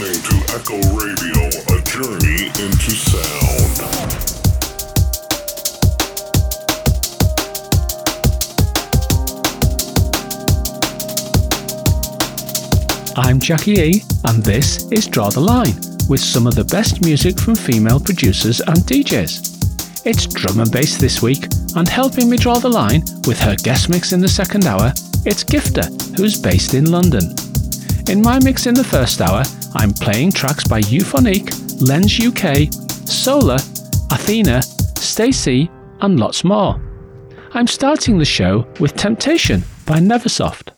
listening to Echo Radio, a journey into sound. I'm Jackie E, and this is Draw the Line, with some of the best music from female producers and DJs. It's drum and bass this week, and helping me draw the line with her guest mix in the second hour, it's Gifta, who's based in London. In my mix in the first hour, I'm playing tracks by Euphonique, Lens UK, Solah, Athena, Stay-C, and lots more. I'm starting the show with Temptation by Neversoft.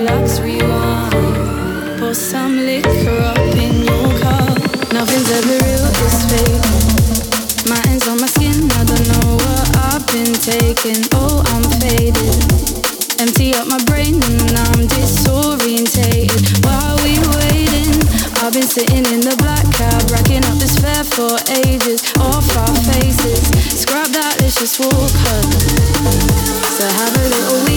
relax, rewind. Pour some liquor up in your cup. Nothing's ever real, it's fake. My hands on my skin, I don't know what I've been taking. Oh, I'm faded. Empty up my brain and I'm disorientated. While we waiting, I've been sitting in the black cab, racking up this fare for ages. Off our faces, scrub that, let's just walk home. So have a little.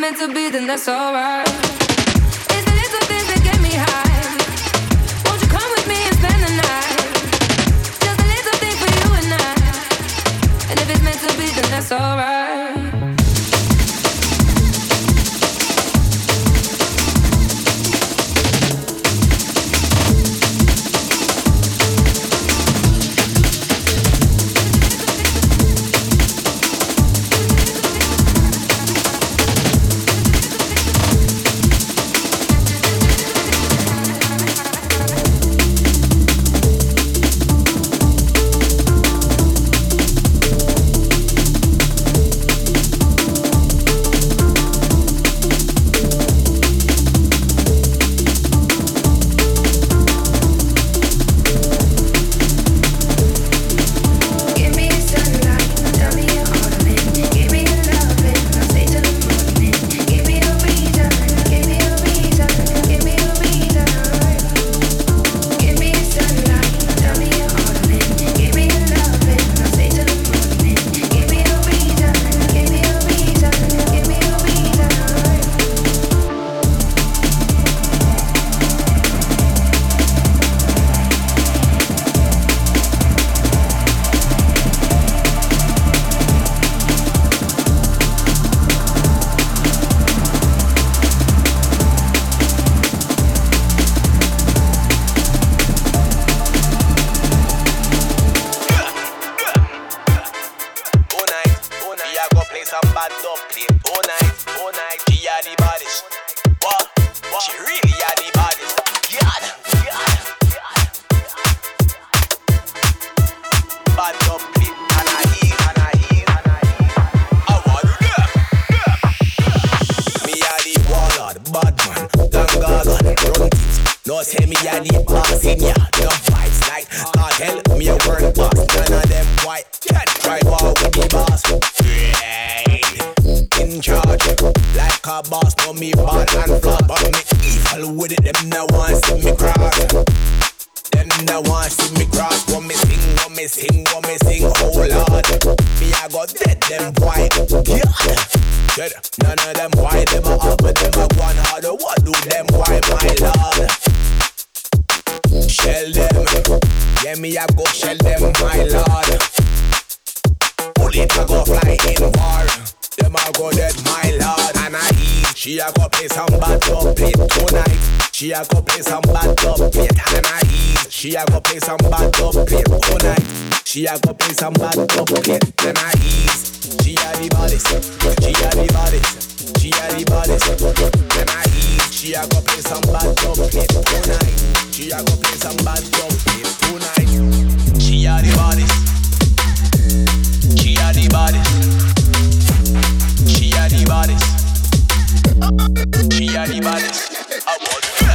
Boss, no baddest.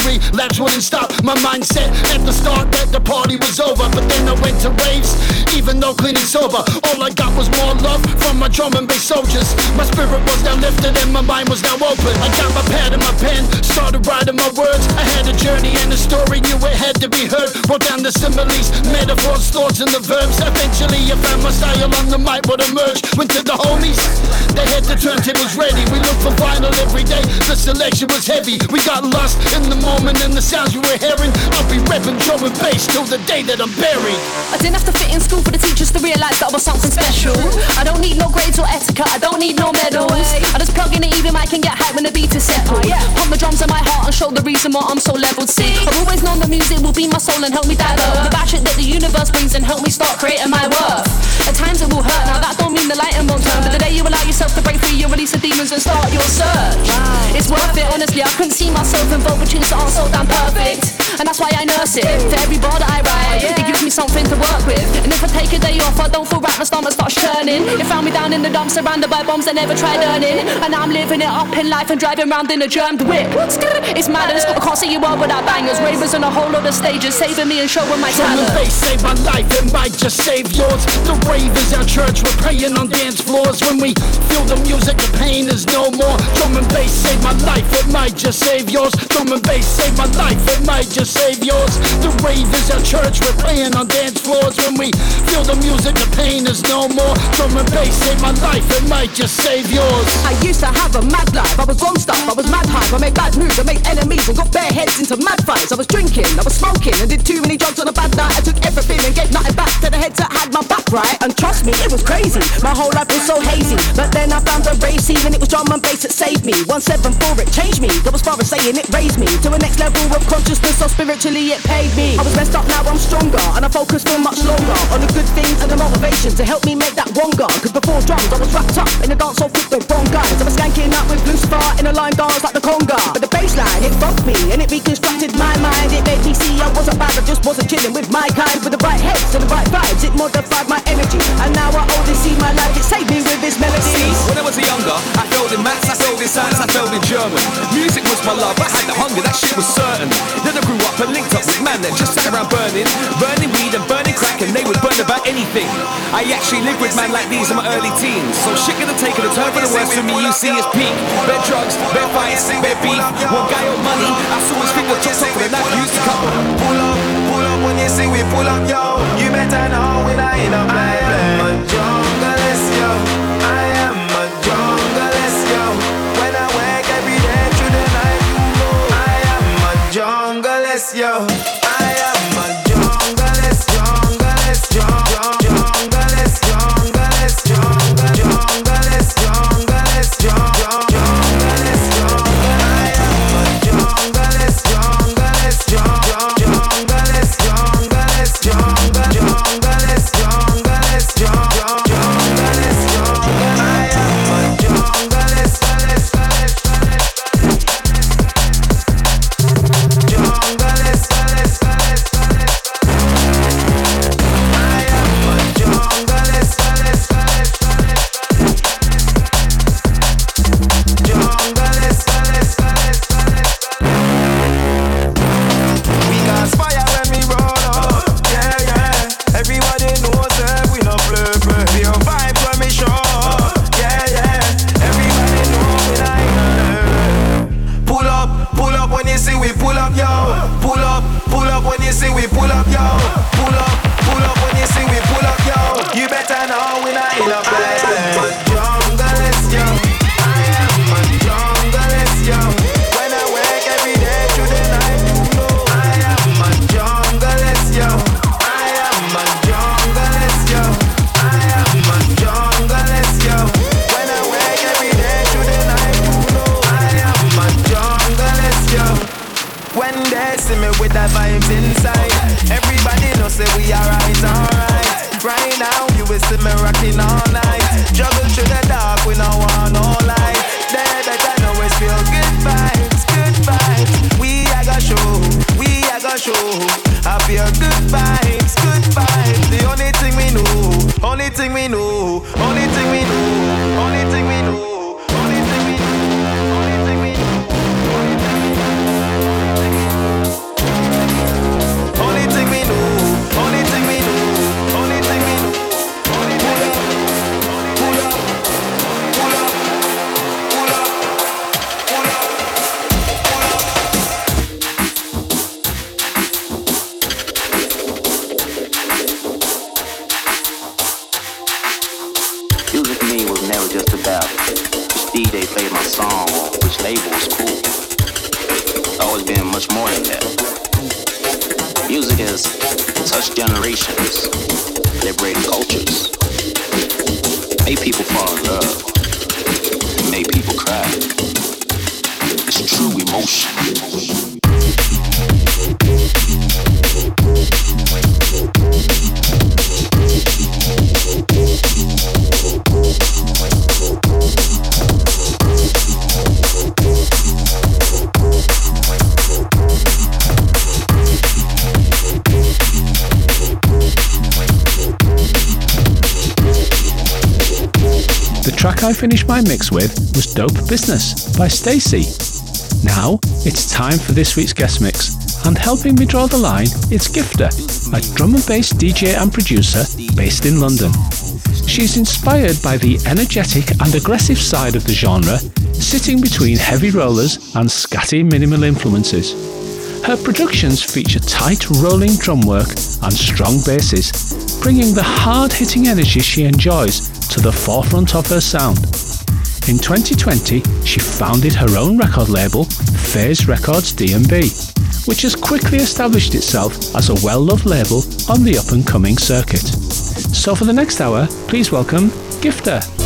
After cycle. Wouldn't stop. My mindset at the start that the party was over, but then I went to raves, even though clean and sober. All I got was more love from my drum and bass soldiers. My spirit was now lifted and my mind was now open. I got my pad and my pen, started writing my words. I had a journey and a story, knew it had to be heard. Wrote down the similes, metaphors, thoughts, and the verbs. Eventually, I found my style on the mic would emerge. Went to the homies, they had the turntables ready. We looked for vinyl every day, the selection was heavy. We got lost in the moment and the sounds you were hearing. I'll be repping drum and bass till the day that I'm buried. I didn't have to fit in school for the teachers to realize that I was something special. I don't need no grades or etiquette, I don't need no medals. I just plug in the evening mic and get hype when the beat is settled. Pump the drums in my heart and show the reason why I'm so leveled. See, I've always known that music will be my soul and help me die low. The shit that the universe brings and help me start creating my worth. At times it will hurt, now that don't mean the light won't turn. But the day you allow yourself to break free, you release the demons and start your search. It's worth it, honestly. I couldn't see myself involved with tunes so damn perfect. And that's why I nurse it. For every bar that I write, it gives me something to work with. And if I take a day off, I don't feel right, my stomach starts churning. It found me down in the dumps, surrounded by bombs I never tried earning. And now I'm living it up in life and driving around in a germed whip. It's madness, I can't see you all without bangers. Ravers on a whole lot of stages, saving me and showing my Drum and talent. bass saved my life, it might just save yours. The rave is our church, we're praying on dance floors. When we feel the music, the pain is no more. Drum and bass saved my life, it might just save yours. Drum and bass saved my life, it might just save yours. The rave is our church, we're playing on dance floors. When we feel the music, the pain is no more. Drum and bass saved my life, it might just save yours. I used to have a mad life. I was wrong stuff. I was mad hype. I made bad moves. I made enemies and got bare heads into mad fights. I was drinking. I was smoking and did too many drugs on a bad night. I took everything and gave nothing back to the heads that had my back right. And trust me, it was crazy. My whole life was so hazy. But then I found a race even it was drum and bass that saved me. One seven four it changed me. Go as far as saying it raised me to a next level of consciousness. So spiritually it paid me. I was messed up. Now I'm stronger and I focus for much longer on the good things and the motivation to help me make that longer. Cause before drums I was wrapped up in a dance thick with wrong guys. I was skanking out with Lucifer in a line dance like the conga. But the bass line, it broke me and it reconstructed my mind. It made me see I wasn't bad, I just wasn't chilling with my kind. With the right heads and the right vibes, it modified my energy. And now I only see my life, it saved me with this melody. When I was younger, I failed in maths, I failed in science, I failed in German. Music was my love, I had the hunger, that shit was certain. Then I grew up and linked up with man that just sat around burning, burning weed and burning crack, and they would burn about anything. I actually lived with man like these in my early teens, so shit gonna take a turn for the worse for me. You see his peak, bare drugs, bare fights, bare beef. One guy on money, I saw his finger chopped off with a knife used to cut. Pull up, pull up when you see we pull up, yo. You better know when I ain't a play. Yo. I finished my mix with was Dope Business by Stay-C. Now, it's time for this week's guest mix, and helping me draw the line, it's Gifta, a drum and bass DJ and producer based in London. She's inspired by the energetic and aggressive side of the genre, sitting between heavy rollers and scatty minimal influences. Her productions feature tight rolling drum work and strong basses, bringing the hard hitting energy she enjoys to the forefront of her sound. In 2020, she founded her own record label, Phase Records DNB, which has quickly established itself as a well-loved label on the up-and-coming circuit. So for the next hour, please welcome Gifta.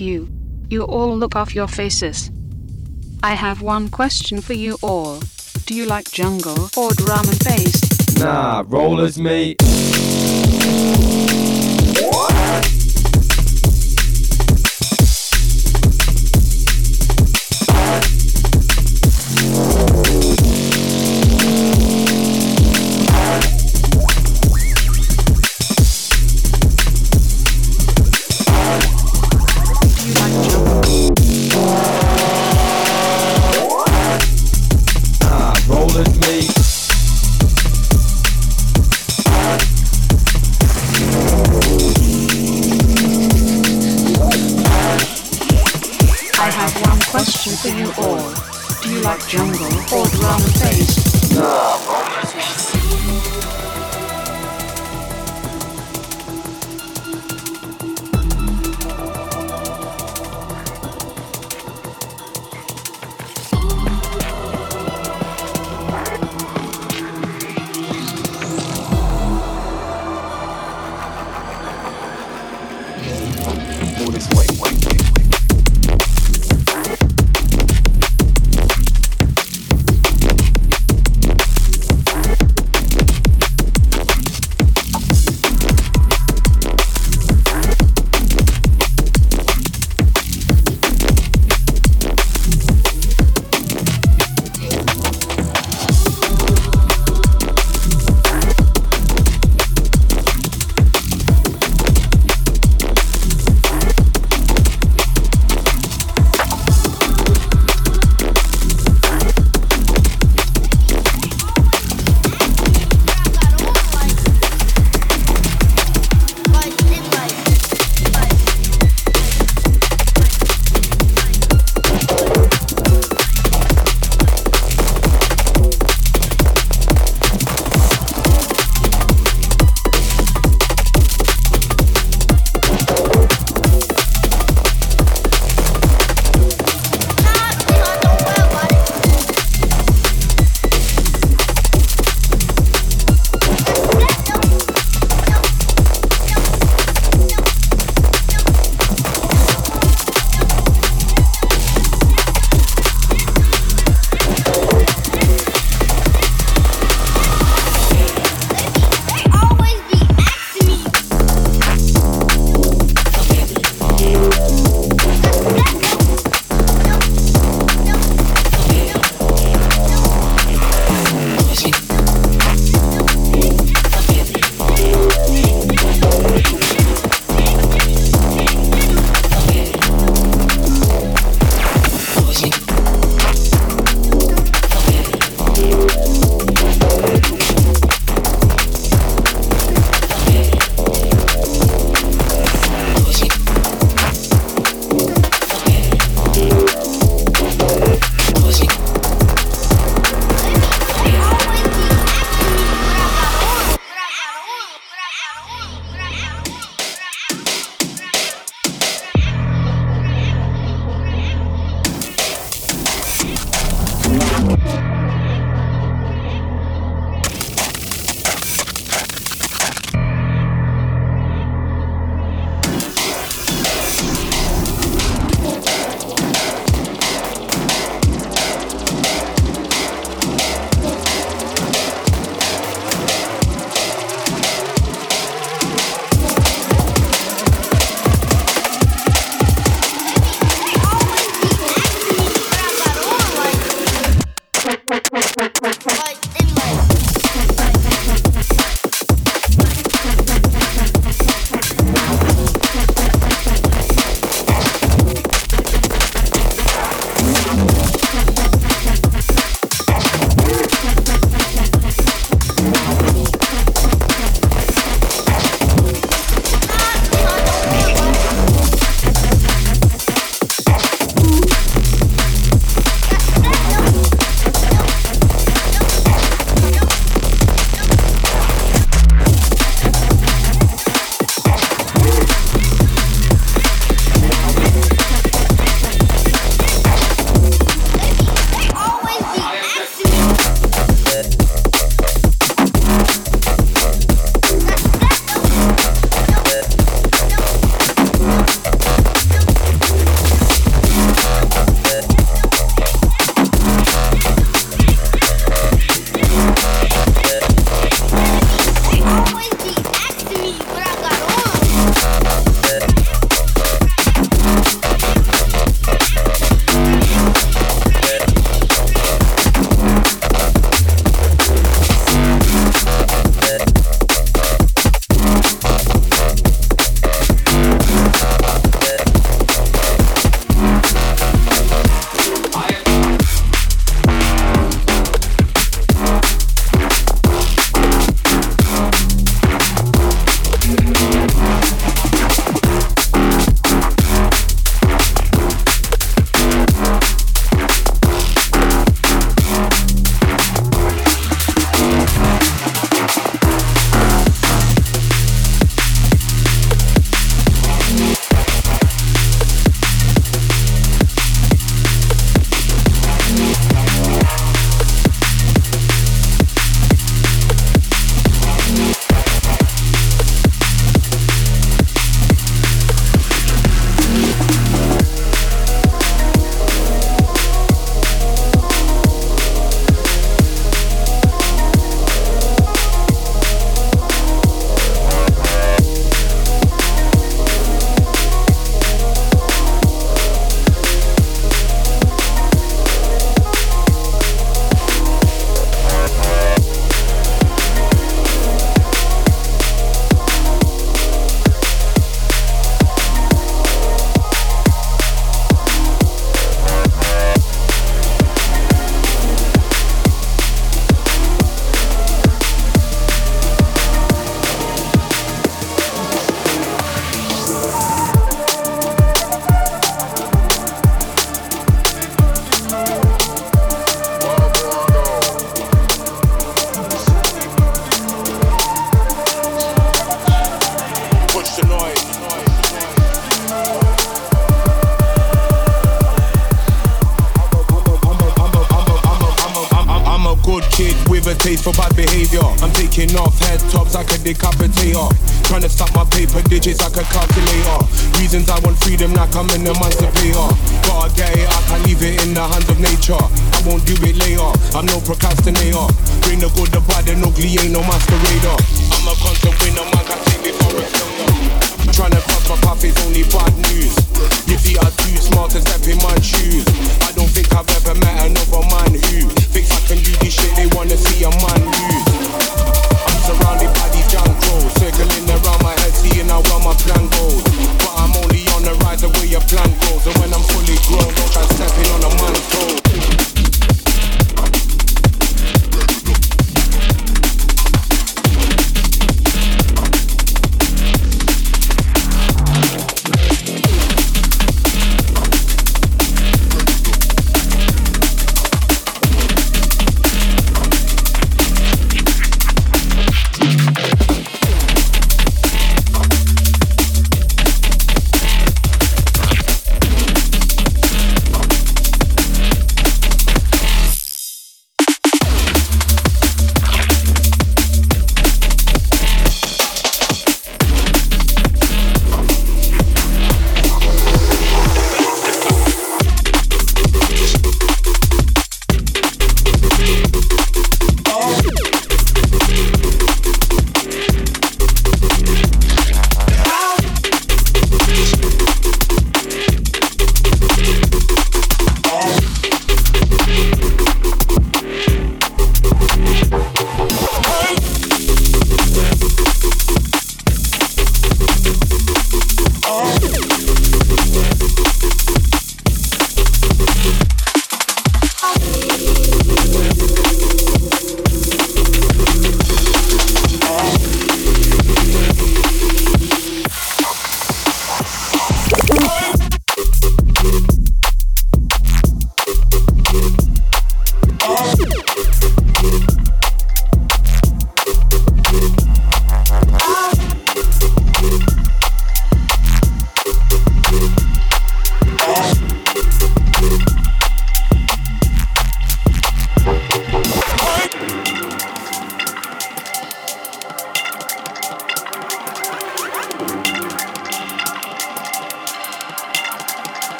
You. You all look off your faces. I have one question for you all. Do you like jungle or drum and bass? Nah, rollers, mate.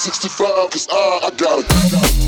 365, cause I, I got it.